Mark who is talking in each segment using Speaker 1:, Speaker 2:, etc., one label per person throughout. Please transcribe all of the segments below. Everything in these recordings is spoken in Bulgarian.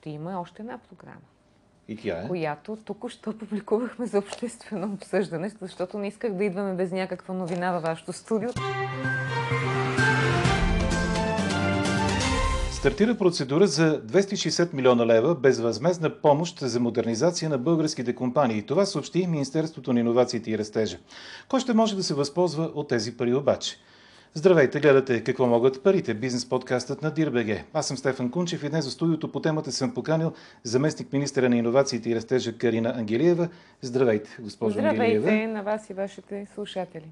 Speaker 1: ще има още една програма.
Speaker 2: И тя е?
Speaker 1: Която току-що публикувахме за обществено обсъждане, защото не исках да идваме без някаква новина във вашето студио.
Speaker 2: Стартира процедура за 260 милиона лева безвъзмезна помощ за модернизация на българските компании. Това съобщи Министерството на иновациите и растежа. Кой ще може да се възползва от тези пари обаче? Здравейте, гледате какво могат парите, бизнес подкастът на Дирбеге. Аз съм Стефан Кунчев и днес за студиото по темата съм поканил заместник министра на иновациите и растежа Карина Ангелиева. Здравейте, госпожо
Speaker 1: Здравейте
Speaker 2: Ангелиева.
Speaker 1: Здравейте на вас и вашите слушатели.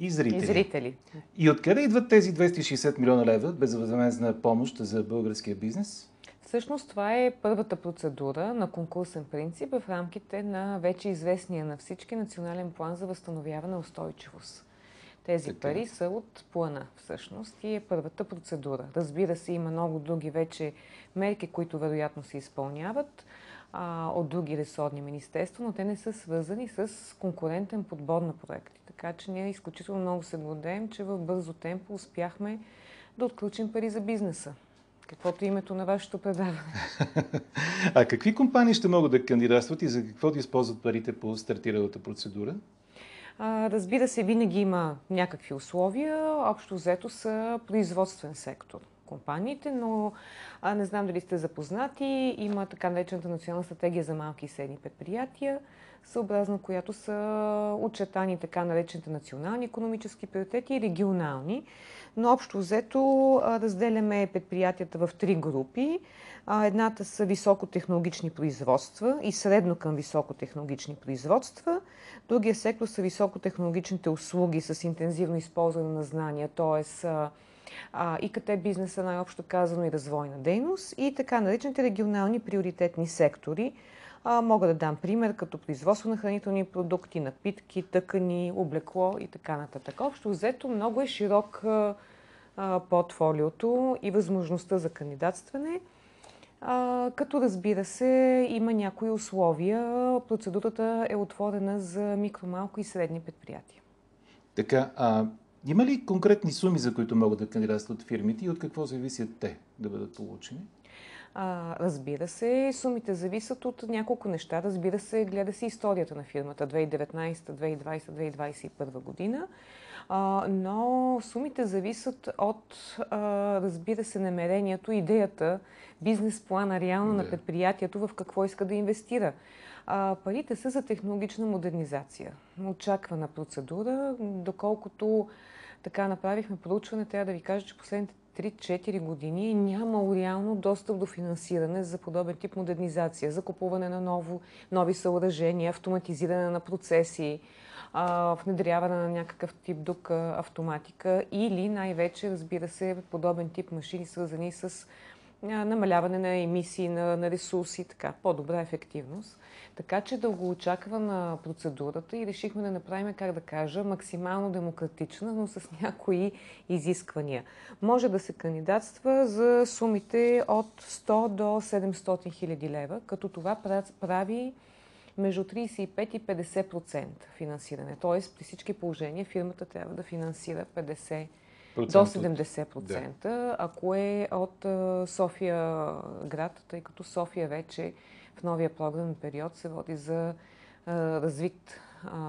Speaker 2: И зрители.
Speaker 1: И зрители.
Speaker 2: И откъде идват тези 260 милиона лева безвъзмезна помощ за българския бизнес?
Speaker 1: Всъщност това е първата процедура на конкурсен принцип в рамките на вече известния на всички национален план за възстановяване устойчивост. Тези така. пари са от плана всъщност и е първата процедура. Разбира се, има много други вече мерки, които вероятно се изпълняват а, от други ресорни министерства, но те не са свързани с конкурентен подбор на проекти. Така че ние изключително много се гордеем, че в бързо темпо успяхме да отключим пари за бизнеса. Каквото е името на вашето предаване.
Speaker 2: а какви компании ще могат да кандидатстват и за какво да използват парите по стартиралата процедура?
Speaker 1: Разбира се, винаги има някакви условия. Общо взето са производствен сектор компаниите, но а, не знам дали сте запознати. Има така наречената национална стратегия за малки и средни предприятия, съобразно която са отчетани така наречените национални економически приоритети и регионални. Но общо взето разделяме предприятията в три групи. Едната са високотехнологични производства и средно към високотехнологични производства. Другия сектор са високотехнологичните услуги с интензивно използване на знания, т.е. ИКТ бизнеса, най-общо казано и развойна дейност и така наречените регионални приоритетни сектори. А, мога да дам пример като производство на хранителни продукти, напитки, тъкани, облекло и така нататък. Общо взето много е широк а, портфолиото и възможността за кандидатстване. А, като разбира се, има някои условия. Процедурата е отворена за микро, малко и средни предприятия.
Speaker 2: Така, а има ли конкретни суми, за които могат да кандидатстват фирмите и от какво зависят те да бъдат получени?
Speaker 1: А, разбира се, сумите зависят от няколко неща. Разбира се, гледа се историята на фирмата 2019, 2020, 2021 година. А, но сумите зависят от, а, разбира се, намерението, идеята, бизнес плана реално да. на предприятието в какво иска да инвестира. А, парите са за технологична модернизация. Очаквана процедура, доколкото така направихме проучване, трябва да ви кажа, че последните 3-4 години няма реално достъп до финансиране за подобен тип модернизация, за купуване на ново, нови съоръжения, автоматизиране на процеси, внедряване на някакъв тип друг автоматика или най-вече, разбира се, подобен тип машини, свързани с намаляване на емисии на, на ресурси, така, по-добра ефективност. Така че дългоочаквана процедурата и решихме да направим, как да кажа, максимално демократична, но с някои изисквания. Може да се кандидатства за сумите от 100 до 700 хиляди лева, като това прави между 35 и 50% финансиране. Тоест, при всички положения фирмата трябва да финансира 50% до 70%, да. ако е от София град, тъй като София вече в новия програмен период се води за развит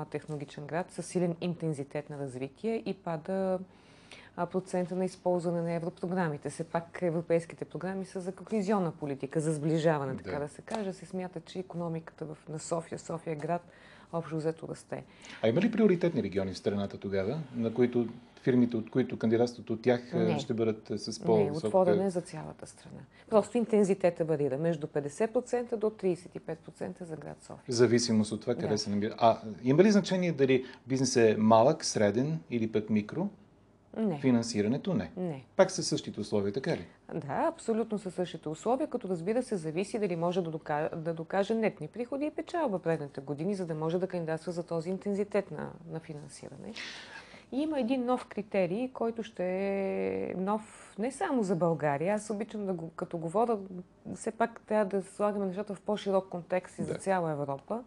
Speaker 1: технологичен град с силен интензитет на развитие и пада процента на използване на европрограмите. Все пак европейските програми са за кохезионна политика, за сближаване, така да, да се каже. Се смята, че економиката в, на София, София град, общо взето расте.
Speaker 2: А има ли приоритетни региони в страната тогава, на които фирмите, от които кандидатстват от тях не. ще бъдат с по-висок...
Speaker 1: Не, отворена е за цялата страна. Просто интензитета варира между 50% до 35% за град София.
Speaker 2: Зависимост от това къде да. се намира. А има ли значение дали бизнес е малък, среден или пък микро?
Speaker 1: Не.
Speaker 2: Финансирането не.
Speaker 1: Не.
Speaker 2: Пак са същите условия, така ли?
Speaker 1: Да, абсолютно са същите условия, като разбира се зависи дали може да докаже, да докаже нетни приходи и печалба предните години, за да може да кандидатства за този интензитет на, на финансиране. И има един нов критерий, който ще е нов не само за България. Аз обичам да го, като говоря, все пак трябва да слагаме нещата в по-широк контекст и да. за цяла Европа.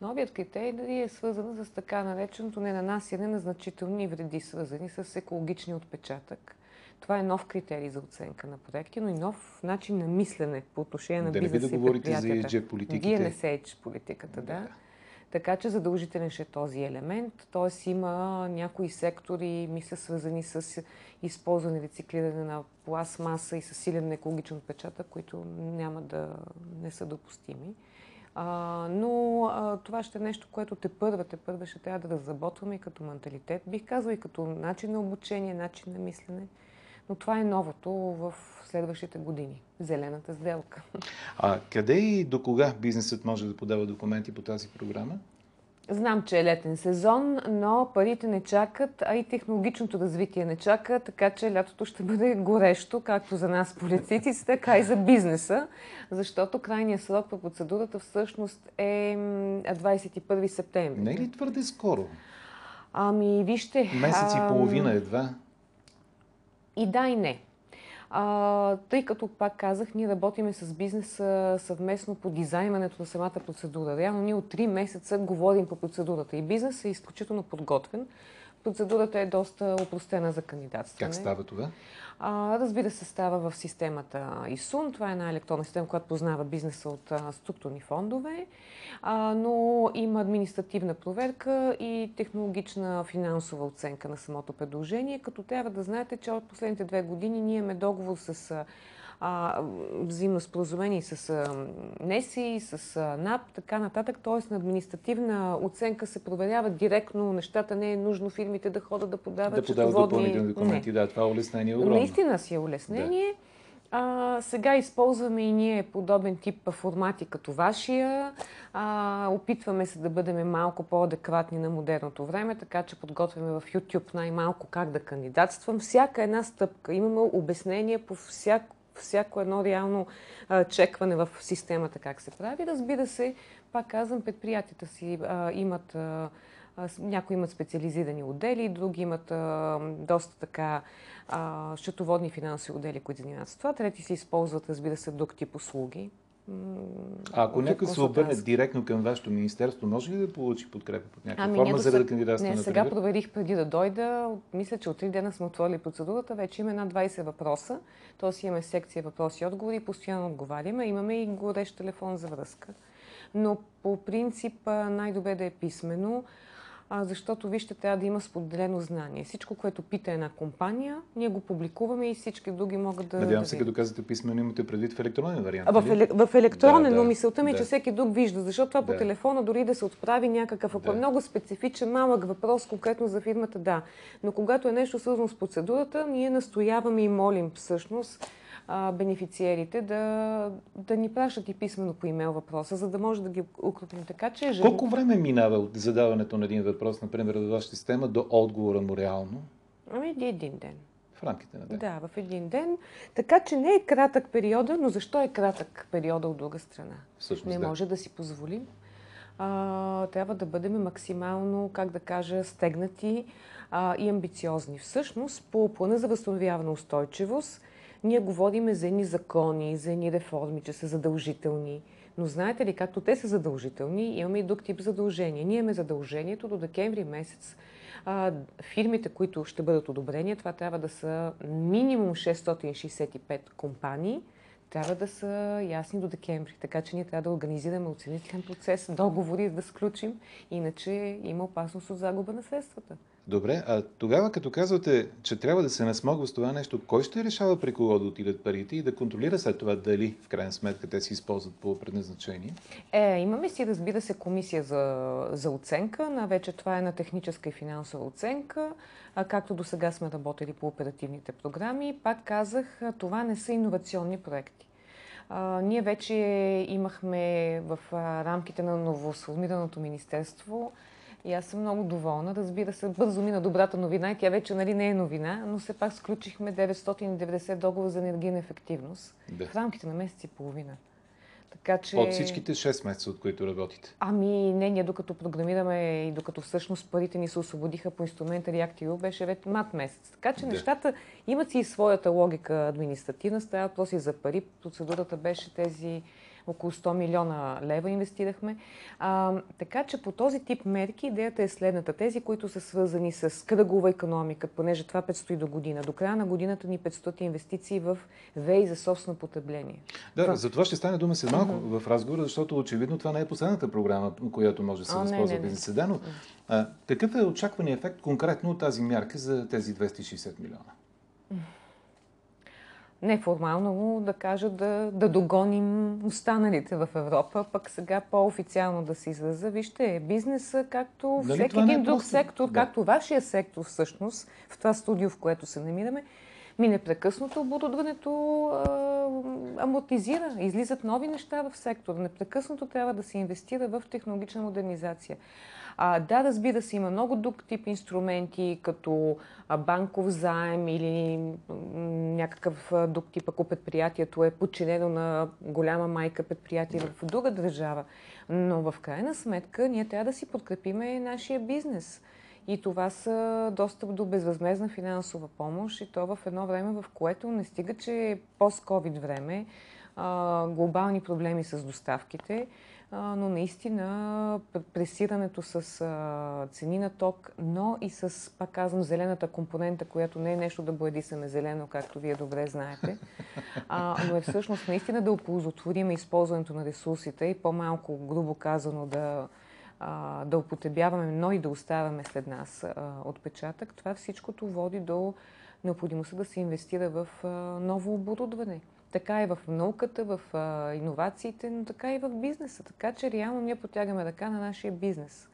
Speaker 1: Новият критерий е свързан с така нареченото ненанасяне на значителни вреди, свързани с екологичния отпечатък. Това е нов критерий за оценка на проекти, но и нов начин на мислене по отношение на
Speaker 2: да
Speaker 1: бизнеса
Speaker 2: да
Speaker 1: и
Speaker 2: говорите за. ESG политиките.
Speaker 1: Вие не се политиката, да. да. Така че задължителен ще е този елемент. Т.е. има някои сектори, мисля, свързани с използване, рециклиране на пластмаса и с силен екологичен отпечатък, които няма да не са допустими. А, но а, това ще е нещо, което те първа, те първа ще трябва да разработваме и като менталитет. Бих казала и като начин на обучение, начин на мислене. Но това е новото в следващите години. Зелената сделка.
Speaker 2: А къде и до кога бизнесът може да подава документи по тази програма?
Speaker 1: Знам, че е летен сезон, но парите не чакат, а и технологичното развитие не чака, така че лятото ще бъде горещо, както за нас политиците, така и за бизнеса, защото крайният срок по процедурата всъщност е 21 септември.
Speaker 2: Не е ли твърде скоро?
Speaker 1: Ами, вижте...
Speaker 2: Месец и половина едва.
Speaker 1: И да, и не. А, тъй като, пак казах, ние работиме с бизнеса съвместно по дизайнването на самата процедура. Реално ние от 3 месеца говорим по процедурата и бизнесът е изключително подготвен. Процедурата е доста упростена за кандидатстване.
Speaker 2: Как става това?
Speaker 1: А, разбира се, става в системата ИСУН. Това е една електронна система, която познава бизнеса от а, структурни фондове, а, но има административна проверка и технологична финансова оценка на самото предложение, като трябва да знаете, че от последните две години ние имаме договор с а, взаимно споразумение с а, НЕСИ, с а, НАП, така нататък. Т.е. на административна оценка се проверява директно нещата. Не е нужно фирмите да ходят да подават
Speaker 2: Да подават допълнителни документи. Не. Да, това улеснение е огромно.
Speaker 1: Наистина си е улеснение. Да. А, сега използваме и ние подобен тип формати като вашия. А, опитваме се да бъдем малко по-адекватни на модерното време, така че подготвяме в YouTube най-малко как да кандидатствам. Всяка една стъпка. Имаме обяснение по всяко всяко едно реално а, чекване в системата как се прави. Разбира се, пак казвам, предприятията си а, имат, а, някои имат специализирани отдели, други имат а, доста така а, счетоводни финансови отдели, които занимават с това. Трети се използват, разбира се, друг тип услуги.
Speaker 2: А ако някой се обърне директно към вашето министерство, може ли да получи подкрепа под някаква ами, форма, за да кандидатства?
Speaker 1: Не, сега проверих преди да дойда. Мисля, че от три дена сме отворили процедурата. Вече има над 20 въпроса. Тоест имаме секция въпроси и отговори постоянно отговаряме. Имаме и горещ телефон за връзка. Но по принцип най-добре да е писмено а, защото вижте, трябва да има споделено знание. Всичко, което пита една компания, ние го публикуваме и всички други могат да.
Speaker 2: Надявам
Speaker 1: да
Speaker 2: се, като казвате писмено, имате предвид в електронен вариант.
Speaker 1: А, в, еле, в електронен, да, но да, мисълта ми е, да. че всеки друг вижда, защото това да. по телефона дори да се отправи някакъв, ако е да. е много специфичен, малък въпрос, конкретно за фирмата, да. Но когато е нещо свързано с процедурата, ние настояваме и молим всъщност а, бенефициерите да, да ни пращат и писменно по имейл въпроса, за да може да ги укрупним така, че...
Speaker 2: Ежедневно... Колко време минава от задаването на един въпрос, например, в вашата система, до отговора му реално?
Speaker 1: Ами един ден.
Speaker 2: В рамките на ден?
Speaker 1: Да, в един ден. Така че не е кратък периода, но защо е кратък периода от друга страна?
Speaker 2: Всъщност,
Speaker 1: не
Speaker 2: да.
Speaker 1: може да си позволим. А, трябва да бъдем максимално, как да кажа, стегнати а, и амбициозни. Всъщност, по плана за възстановяване устойчивост, ние говориме за едни закони, за едни реформи, че са задължителни. Но знаете ли, както те са задължителни, имаме и друг тип задължения. Ние имаме задължението до декември месец а, фирмите, които ще бъдат одобрени, това трябва да са минимум 665 компании, трябва да са ясни до декември. Така че ние трябва да организираме оценителен процес, договори да сключим, иначе има опасност от загуба на средствата.
Speaker 2: Добре, а тогава като казвате, че трябва да се насмогва с това нещо, кой ще решава при кого да отидат парите и да контролира след това дали в крайна сметка те се използват по предназначение?
Speaker 1: Е, имаме си, разбира се, комисия за, за оценка. На вече това е на техническа и финансова оценка, а, както до сега сме работили по оперативните програми. Пак казах, това не са иновационни проекти. Ние вече имахме в рамките на новосформираното министерство и аз съм много доволна. Разбира се, бързо мина добрата новина тя вече нали, не е новина, но все пак сключихме 990 договора за енергийна ефективност да. в рамките на месец и половина.
Speaker 2: Така, че... От всичките 6 месеца, от които работите?
Speaker 1: Ами не, ние докато програмираме и докато всъщност парите ни се освободиха по инструмента ReactEU, беше вече мат месец. Така че да. нещата имат си и своята логика административна, става въпрос и за пари. Процедурата беше тези около 100 милиона лева инвестирахме. А, така че по този тип мерки идеята е следната. Тези, които са свързани с кръгова економика, понеже това предстои до година. До края на годината ни предстоят инвестиции в ВЕИ за собствено потребление.
Speaker 2: Да, това... за това ще стане дума след малко mm-hmm. в разговора, защото очевидно това не е последната програма, която може да се възползва бизнес Но а, какъв е очаквания ефект конкретно от тази мярка за тези 260 милиона?
Speaker 1: неформално да кажа да, да догоним останалите в Европа, пък сега по-официално да се израза. Вижте, бизнеса, както Дали всеки един е друг просто... сектор, да. както вашия сектор всъщност, в това студио, в което се намираме, ми непрекъснато оборудването а, амортизира. Излизат нови неща в сектора. Непрекъснато трябва да се инвестира в технологична модернизация. А, да, разбира се, има много друг тип инструменти, като банков заем или някакъв друг тип, ако предприятието е подчинено на голяма майка предприятие в друга държава. Но в крайна сметка ние трябва да си подкрепиме нашия бизнес. И това са достъп до безвъзмезна финансова помощ и то в едно време, в което не стига, че е пост-ковид време, глобални проблеми с доставките, но наистина пресирането с цени на ток, но и с, пак казвам, зелената компонента, която не е нещо да бладисаме зелено, както вие добре знаете, но е всъщност наистина да оползотворим използването на ресурсите и по-малко, грубо казано, да, да употребяваме, но и да оставяме след нас отпечатък. Това всичкото води до необходимостта да се инвестира в ново оборудване така и в науката, в а, иновациите, но така и в бизнеса. Така че реално ние потягаме ръка на нашия бизнес.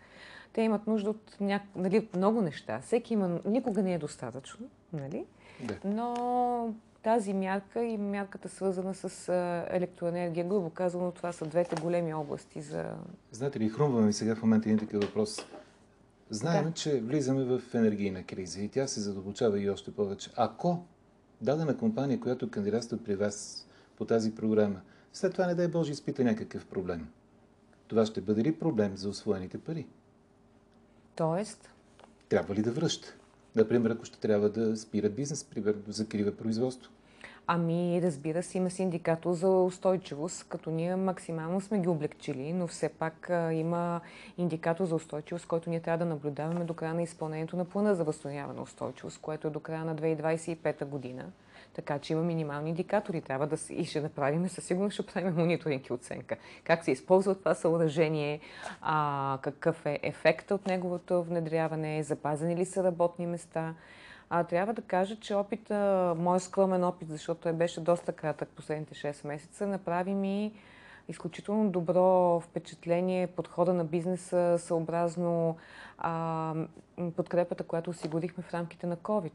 Speaker 1: Те имат нужда от ня... нали, много неща. Всеки има... Никога не е достатъчно, нали? Да. Но тази мярка и мярката свързана с електроенергия, грубо казано, това са двете големи области за...
Speaker 2: Знаете ли, хрумваме ми сега в момента един такъв въпрос. Знаем, да. че влизаме в енергийна криза и тя се задълбочава и още повече. Ако дадена компания, която кандидатства при вас по тази програма, след това не дай Боже изпита някакъв проблем. Това ще бъде ли проблем за освоените пари?
Speaker 1: Тоест?
Speaker 2: Трябва ли да връща? Например, ако ще трябва да спира бизнес, примерно закрива производство.
Speaker 1: Ами, разбира се, има синдикатор за устойчивост, като ние максимално сме ги облегчили, но все пак а, има индикатор за устойчивост, който ние трябва да наблюдаваме до края на изпълнението на плана за възстановяване на устойчивост, което е до края на 2025 година. Така че има минимални индикатори. Трябва да и ще направим, със сигурност ще правим мониторинг и оценка. Как се използва това съоръжение, а, какъв е ефектът от неговото внедряване, запазени ли са работни места. А, трябва да кажа, че опита, моят скромен опит, защото той беше доста кратък последните 6 месеца, направи ми изключително добро впечатление подхода на бизнеса съобразно а, подкрепата, която осигурихме в рамките на COVID.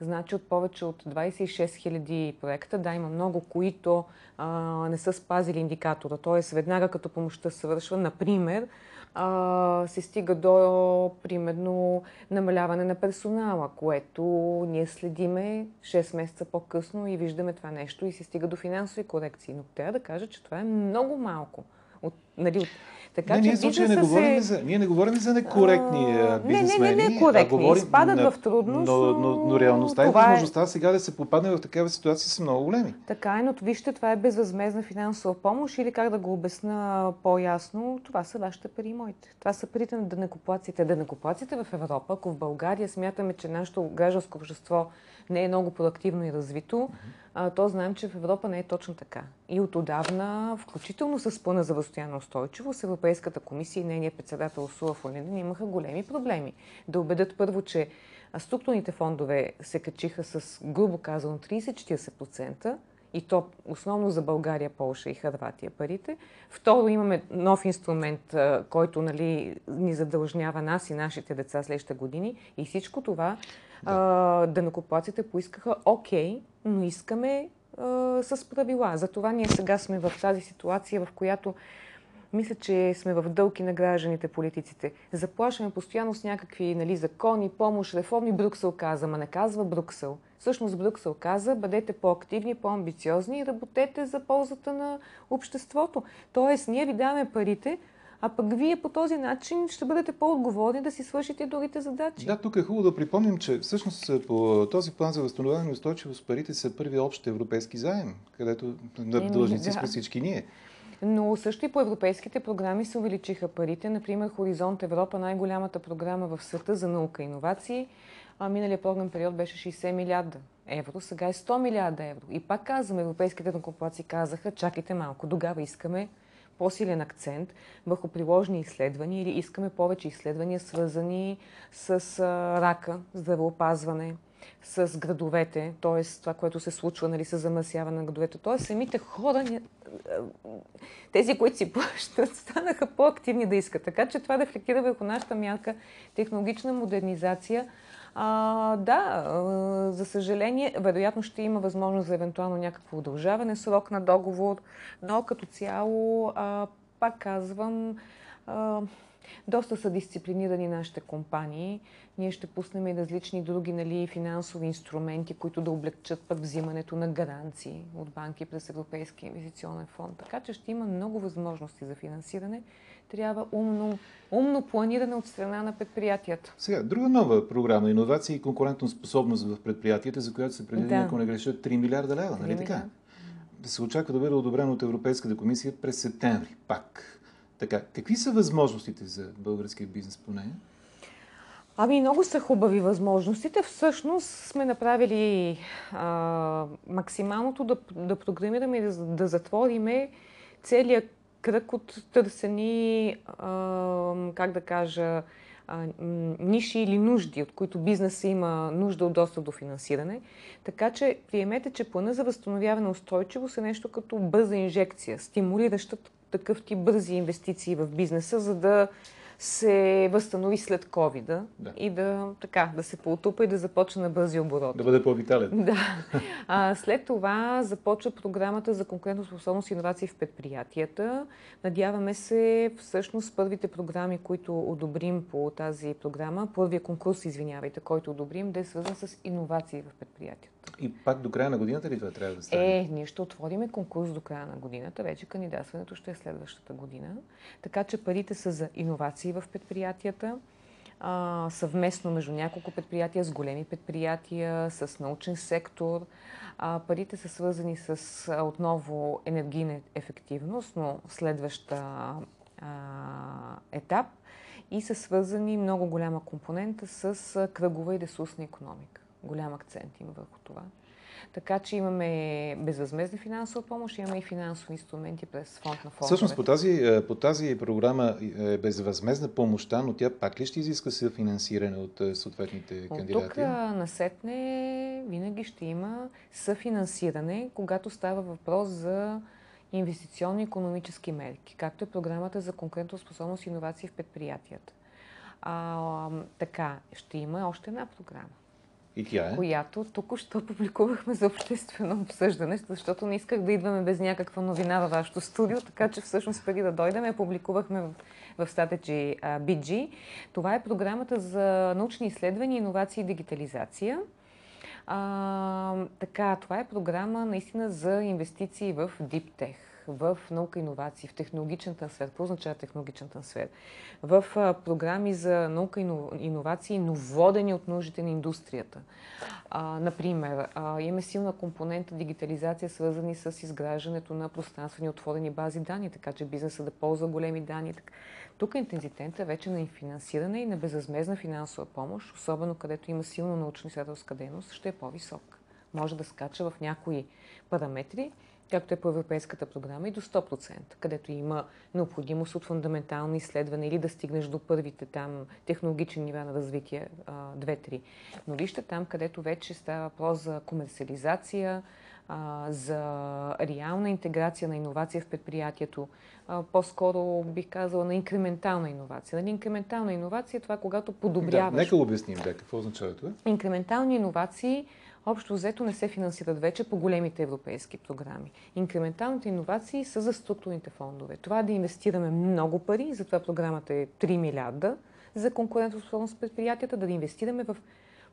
Speaker 1: Значи от повече от 26 000 проекта, да, има много, които а, не са спазили индикатора. Т.е. веднага като помощта свършва, например, а, се стига до, примерно, намаляване на персонала, което ние следиме 6 месеца по-късно и виждаме това нещо и се стига до финансови корекции. Но трябва да кажа, че това е много малко. От, нали, от,
Speaker 2: така, не, ние случай не говорим за, ние не говорим за некоректни а, бизнесмени.
Speaker 1: Не, не, не, не коректни. Говорим,
Speaker 2: Спадат
Speaker 1: на, в трудност.
Speaker 2: Но, но, но, но реалността и възможността е... сега да се попадне в такава ситуация са много големи.
Speaker 1: Така е, но вижте, това е безвъзмезна финансова помощ или как да го обясна по-ясно, това са вашите пари и моите. Това са парите на дънекоплаците. Дънекоплаците в Европа, ако в България смятаме, че нашето гражданско общество не е много проактивно и развито, то знаем, че в Европа не е точно така. И от отдавна, включително с плана за възстоянна устойчивост, Европейската комисия и нейният председател Сула Фолинен имаха големи проблеми. Да убедят първо, че структурните фондове се качиха с, грубо казано, 30-40%, и то основно за България, Полша и Харватия парите. Второ, имаме нов инструмент, който нали, ни задължнява нас и нашите деца следващите години. И всичко това да. денокоплаците поискаха окей, но искаме а, с правила. Затова ние сега сме в тази ситуация, в която мисля, че сме в дълги на гражданите, политиците. Заплашваме постоянно с някакви нали, закони, помощ, реформи. Брюксел каза, ма не казва Брюксел. Всъщност Брюксел каза, бъдете по-активни, по-амбициозни и работете за ползата на обществото. Тоест, ние ви даваме парите, а пък вие по този начин ще бъдете по-отговорни да си свършите другите задачи.
Speaker 2: Да, тук е хубаво да припомним, че всъщност по този план за възстановяване и устойчивост парите са първи общ европейски заем, където длъжници да. сме всички ние.
Speaker 1: Но също и по европейските програми се увеличиха парите. Например, Хоризонт Европа, най-голямата програма в света за наука и иновации, а миналия програмен период беше 60 милиарда евро, сега е 100 милиарда евро. И пак казвам, европейските накопаци казаха, чакайте малко, тогава искаме по-силен акцент върху приложни изследвания или искаме повече изследвания, свързани с а, рака, здравеопазване, с градовете, т.е. това, което се случва нали, с замърсяване на градовете. Т.е. самите хора, тези, които си плащат, станаха по-активни да искат. Така че това рефлектира върху нашата мярка технологична модернизация. А, да, за съжаление, вероятно ще има възможност за евентуално някакво удължаване срок на договор, но като цяло, а, пак казвам, а, доста са дисциплинирани нашите компании. Ние ще пуснем и различни други нали, финансови инструменти, които да облегчат пък взимането на гаранции от банки през Европейския инвестиционен фонд. Така че ще има много възможности за финансиране. Трябва умно, умно планиране от страна на предприятията.
Speaker 2: Сега, друга нова програма иновация и конкурентна способност в предприятията, за която се предвидени, да. ако не грешат, 3 милиарда лева, нали така? Се очаква да бъде одобрено от Европейската комисия през септември. Пак. Така, какви са възможностите за българския бизнес по нея?
Speaker 1: Ами много са хубави възможностите. Всъщност сме направили а, максималното да, да програмираме и да, да затвориме целият кръг от търсени, как да кажа, ниши или нужди, от които бизнеса има нужда от достъп до финансиране. Така че приемете, че плана за възстановяване устойчивост е нещо като бърза инжекция, стимулираща такъв тип бързи инвестиции в бизнеса, за да се възстанови след covid да. и да, така, да се поотупа и да започне на бързи оборот.
Speaker 2: Да бъде по-витален.
Speaker 1: Да. А, след това започва програмата за конкурентоспособност и инновации в предприятията. Надяваме се всъщност първите програми, които одобрим по тази програма, първия конкурс, извинявайте, който одобрим, да е свързан с иновации в предприятията.
Speaker 2: И пак до края на годината ли това трябва да стане?
Speaker 1: Е, ние ще отвориме конкурс до края на годината. Вече кандидатстването ще е следващата година. Така че парите са за иновации в предприятията, а, съвместно между няколко предприятия, с големи предприятия, с научен сектор. А, парите са свързани с а, отново енергийна ефективност, но следваща а, етап и са свързани много голяма компонента с кръгова и ресурсна економика голям акцент има върху това. Така че имаме безвъзмезна финансова помощ, имаме и финансови инструменти през фонд на фондовете.
Speaker 2: Всъщност по тази, е, по тази програма е безвъзмезна помощта, но тя пак ли ще изиска съфинансиране от е, съответните кандидати?
Speaker 1: От тук насетне винаги ще има съфинансиране, когато става въпрос за инвестиционно-економически мерки, както е програмата за конкурентоспособност и иновации в предприятията. А, така, ще има още една програма
Speaker 2: и тя е?
Speaker 1: Която току-що публикувахме за обществено обсъждане, защото не исках да идваме без някаква новина във вашето студио, така че всъщност преди да дойдем я публикувахме в, в Strategy BG. Това е програмата за научни изследвания, иновации и дигитализация. А, така, това е програма наистина за инвестиции в Deep в наука и иновации, в технологичен трансфер. Какво означава технологичен трансфер? В програми за наука и иновации, но водени от нуждите на индустрията. А, например, а, имаме силна компонента дигитализация, свързани с изграждането на пространствени отворени бази данни, така че бизнеса да ползва големи данни. Тук интензитетът е вече на финансиране и на безвъзмезна финансова помощ, особено където има силно научно-изследователска дейност, ще е по-висок. Може да скача в някои параметри, както е по Европейската програма, и до 100%, където има необходимост от фундаментални изследвания или да стигнеш до първите там технологични нива на развитие 2-3. Но вижте там, където вече става въпрос за комерциализация, за реална интеграция на иновация в предприятието, по-скоро бих казала на инкрементална иновация. Нали, инкрементална иновация е това, когато подобряваш.
Speaker 2: Да, нека обясним, да, какво означава това?
Speaker 1: Инкрементални иновации общо взето не се финансират вече по големите европейски програми. Инкременталните иновации са за структурните фондове. Това е да инвестираме много пари, затова програмата е 3 милиарда за конкурентоспособност предприятията, да инвестираме в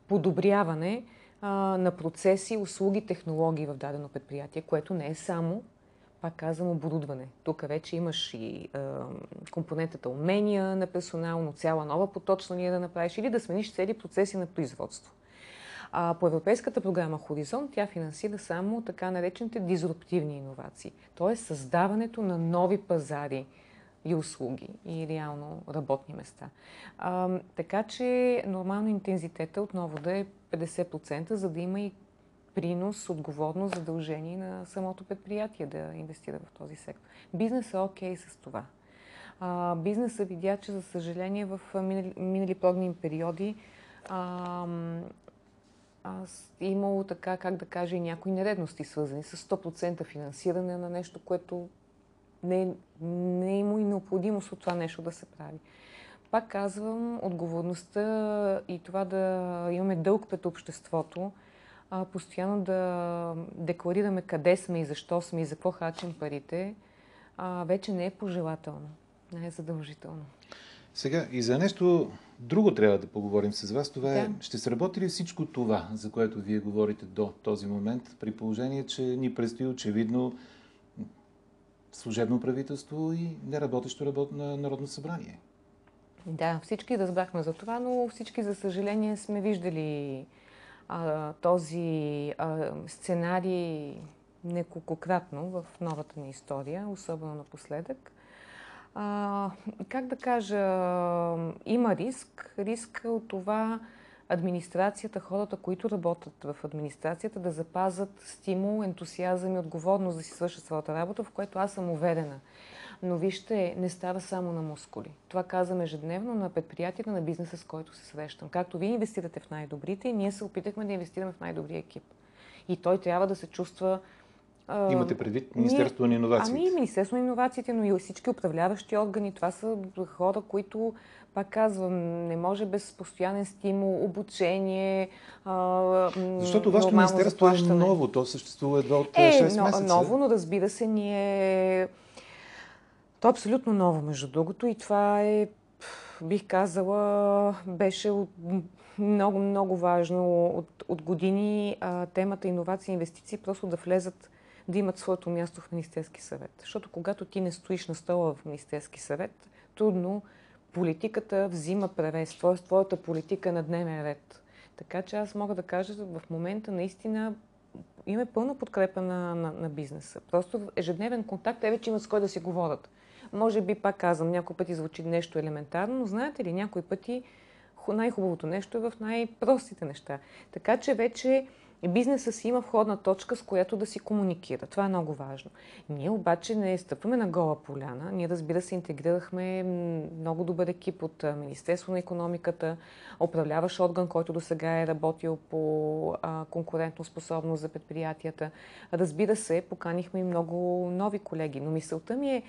Speaker 1: подобряване а, на процеси, услуги, технологии в дадено предприятие, което не е само пак казвам, оборудване. Тук вече имаш и е, компонентата умения на персонал, но цяла нова поточна линия да направиш или да смениш цели процеси на производство. А по Европейската програма Хоризонт тя финансира само така наречените дизруптивни иновации, т.е. създаването на нови пазари и услуги и реално работни места. А, така че нормално интензитета отново да е 50%, за да има и принос, отговорност, задължение на самото предприятие да инвестира в този сектор. Бизнесът е окей okay с това. А, бизнесът видя, че за съжаление в минали, минали прогни периоди а, аз имало така, как да кажа, и някои нередности, свързани с 100% финансиране на нещо, което не, не е има и необходимост от това нещо да се прави. Пак казвам, отговорността и това да имаме дълг пред обществото, а, постоянно да декларираме къде сме и защо сме и за какво хачим парите, а, вече не е пожелателно, не е задължително.
Speaker 2: Сега и за нещо друго трябва да поговорим с вас. Това е, да. ще сработи ли всичко това, за което вие говорите до този момент, при положение, че ни предстои очевидно служебно правителство и неработещо работ на Народно събрание?
Speaker 1: Да, всички разбрахме за това, но всички, за съжаление, сме виждали а, този а, сценарий неколкократно в новата ни история, особено напоследък. А, как да кажа, има риск. Риск от това администрацията, хората, които работят в администрацията, да запазят стимул, ентусиазъм и отговорност да си свършат своята работа, в което аз съм уверена. Но вижте, не става само на мускули. Това казвам ежедневно на предприятията, на бизнеса, с който се срещам. Както вие инвестирате в най-добрите, ние се опитахме да инвестираме в най-добрия екип. И той трябва да се чувства
Speaker 2: Имате предвид Министерството на иновациите?
Speaker 1: Ами, Министерството на иновациите, но и всички управляващи органи. Това са хора, които, пак казвам, не може без постоянен стимул, обучение.
Speaker 2: Защото вашето министерство е ново. То съществува едва от 6 е, месеца.
Speaker 1: ново, но разбира се, ние... То е абсолютно ново, между другото. И това е, бих казала, беше много, много важно от, от години а, темата иновации и инвестиции просто да влезат да имат своето място в Министерски съвет. Защото когато ти не стоиш на стола в Министерски съвет, трудно политиката взима превес, т.е. твоята политика е на дневен ред. Така че аз мога да кажа, в момента наистина имаме пълна подкрепа на, на, на бизнеса. Просто ежедневен контакт, те вече имат с кой да си говорят. Може би, пак казвам, някой пъти звучи нещо елементарно, но знаете ли, някои пъти най-хубавото нещо е в най-простите неща. Така че вече бизнесът си има входна точка, с която да си комуникира. Това е много важно. Ние обаче не стъпваме на гола поляна. Ние, разбира се, интегрирахме много добър екип от Министерство на економиката, управляващ орган, който до сега е работил по конкурентно способност за предприятията. Разбира се, поканихме и много нови колеги, но мисълта ми е,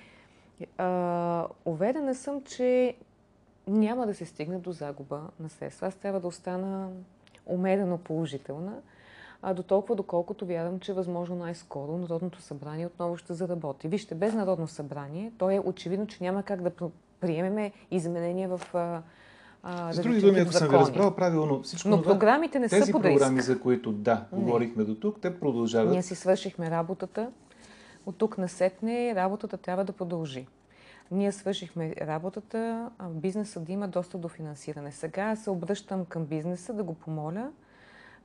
Speaker 1: а, уверена съм, че няма да се стигне до загуба на средства. Аз трябва да остана умерено положителна а до толкова доколкото вярвам, че възможно най-скоро Народното събрание отново ще заработи. Вижте, без Народно събрание, то е очевидно, че няма как да приемеме изменения в
Speaker 2: а, С други думи, ако съм ви разбрал правилно, всичко
Speaker 1: Но това, програмите не
Speaker 2: тези
Speaker 1: са под
Speaker 2: програми, за които да, не. говорихме до тук, те продължават.
Speaker 1: Ние си свършихме работата. От тук насетне работата трябва да продължи. Ние свършихме работата, а бизнесът да има доста до финансиране. Сега се обръщам към бизнеса да го помоля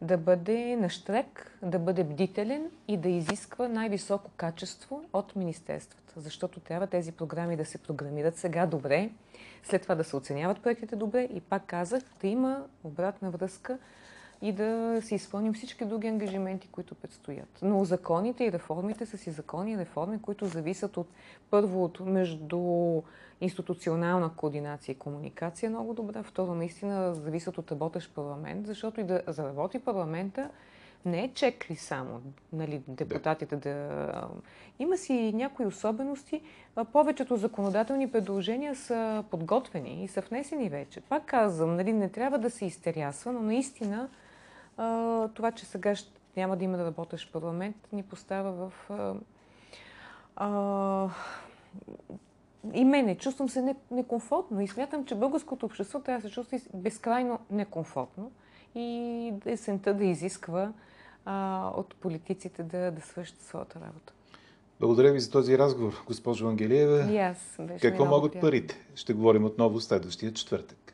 Speaker 1: да бъде наштрек, да бъде бдителен и да изисква най-високо качество от Министерствата. Защото трябва тези програми да се програмират сега добре, след това да се оценяват проектите добре и пак казах, да има обратна връзка и да си изпълним всички други ангажименти, които предстоят. Но законите и реформите са си закони и реформи, които зависят от първо от между институционална координация и комуникация много добра, второ наистина зависят от работещ парламент, защото и да заработи парламента не е чекли само нали, депутатите да... Има си някои особености. Повечето законодателни предложения са подготвени и са внесени вече. Пак казвам, нали, не трябва да се изтерясва, но наистина а, това, че сега ще, няма да има да работеш в парламент, ни поставя в... А, а, и мене, чувствам се не, некомфортно и смятам, че българското общество трябва да се чувства безкрайно некомфортно и есента да изисква а, от политиците да, да свършат своята работа.
Speaker 2: Благодаря ви за този разговор, госпожо Ангелиева.
Speaker 1: И аз.
Speaker 2: Какво могат парите? Ще говорим отново следващия четвъртък.